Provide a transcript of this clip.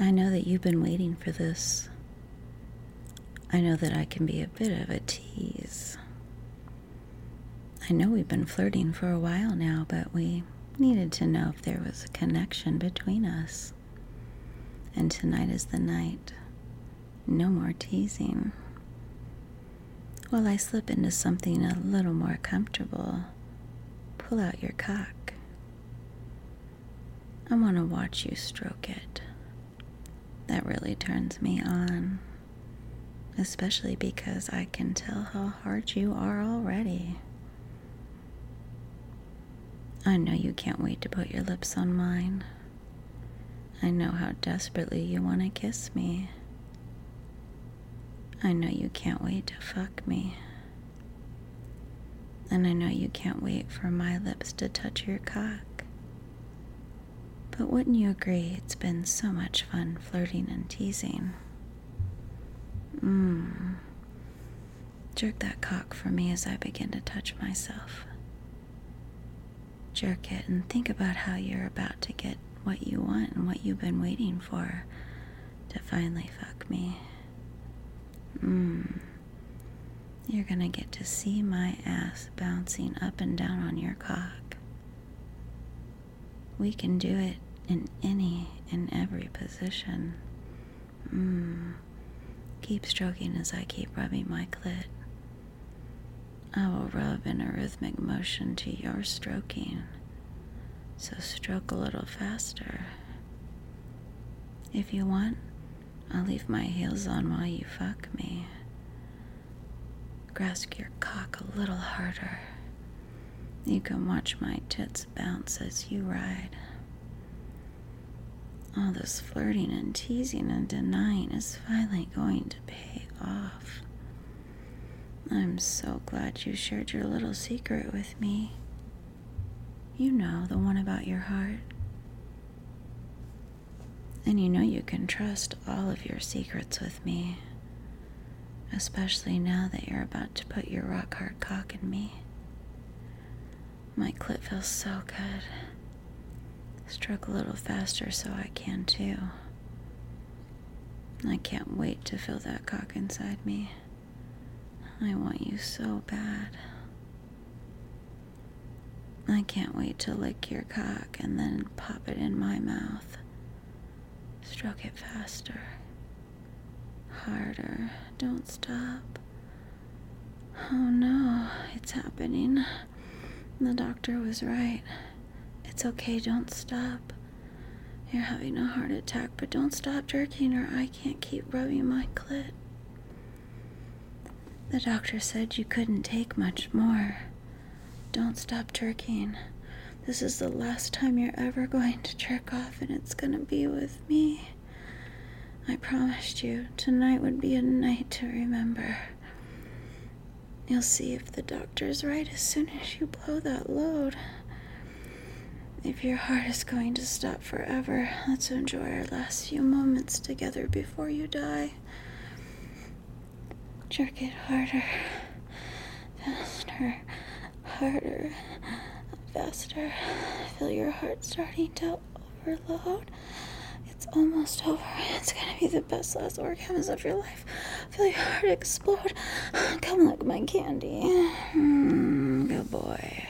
I know that you've been waiting for this. I know that I can be a bit of a tease. I know we've been flirting for a while now, but we needed to know if there was a connection between us. And tonight is the night. No more teasing. While I slip into something a little more comfortable, pull out your cock. I want to watch you stroke it. That really turns me on, especially because I can tell how hard you are already. I know you can't wait to put your lips on mine. I know how desperately you want to kiss me. I know you can't wait to fuck me. And I know you can't wait for my lips to touch your cock. But wouldn't you agree it's been so much fun flirting and teasing? Mmm. Jerk that cock for me as I begin to touch myself. Jerk it and think about how you're about to get what you want and what you've been waiting for to finally fuck me. Mmm. You're gonna get to see my ass bouncing up and down on your cock. We can do it in any and every position. Mmm. Keep stroking as I keep rubbing my clit. I will rub in a rhythmic motion to your stroking, so stroke a little faster. If you want, I'll leave my heels on while you fuck me. Grasp your cock a little harder. You can watch my tits bounce as you ride. All this flirting and teasing and denying is finally going to pay off. I'm so glad you shared your little secret with me. You know, the one about your heart. And you know you can trust all of your secrets with me, especially now that you're about to put your rock hard cock in me. My clit feels so good. Stroke a little faster so I can too. I can't wait to feel that cock inside me. I want you so bad. I can't wait to lick your cock and then pop it in my mouth. Stroke it faster. Harder. Don't stop. Oh no, it's happening. The doctor was right. It's okay, don't stop. You're having a heart attack, but don't stop jerking or I can't keep rubbing my clit. The doctor said you couldn't take much more. Don't stop jerking. This is the last time you're ever going to jerk off, and it's gonna be with me. I promised you tonight would be a night to remember. You'll see if the doctor's right as soon as you blow that load. If your heart is going to stop forever, let's enjoy our last few moments together before you die. Jerk it harder, faster, harder faster. Feel your heart starting to overload. It's almost over. It's gonna be the best last orgasm of your life. Feel your heart explode. Come lick my candy. Mm, good boy.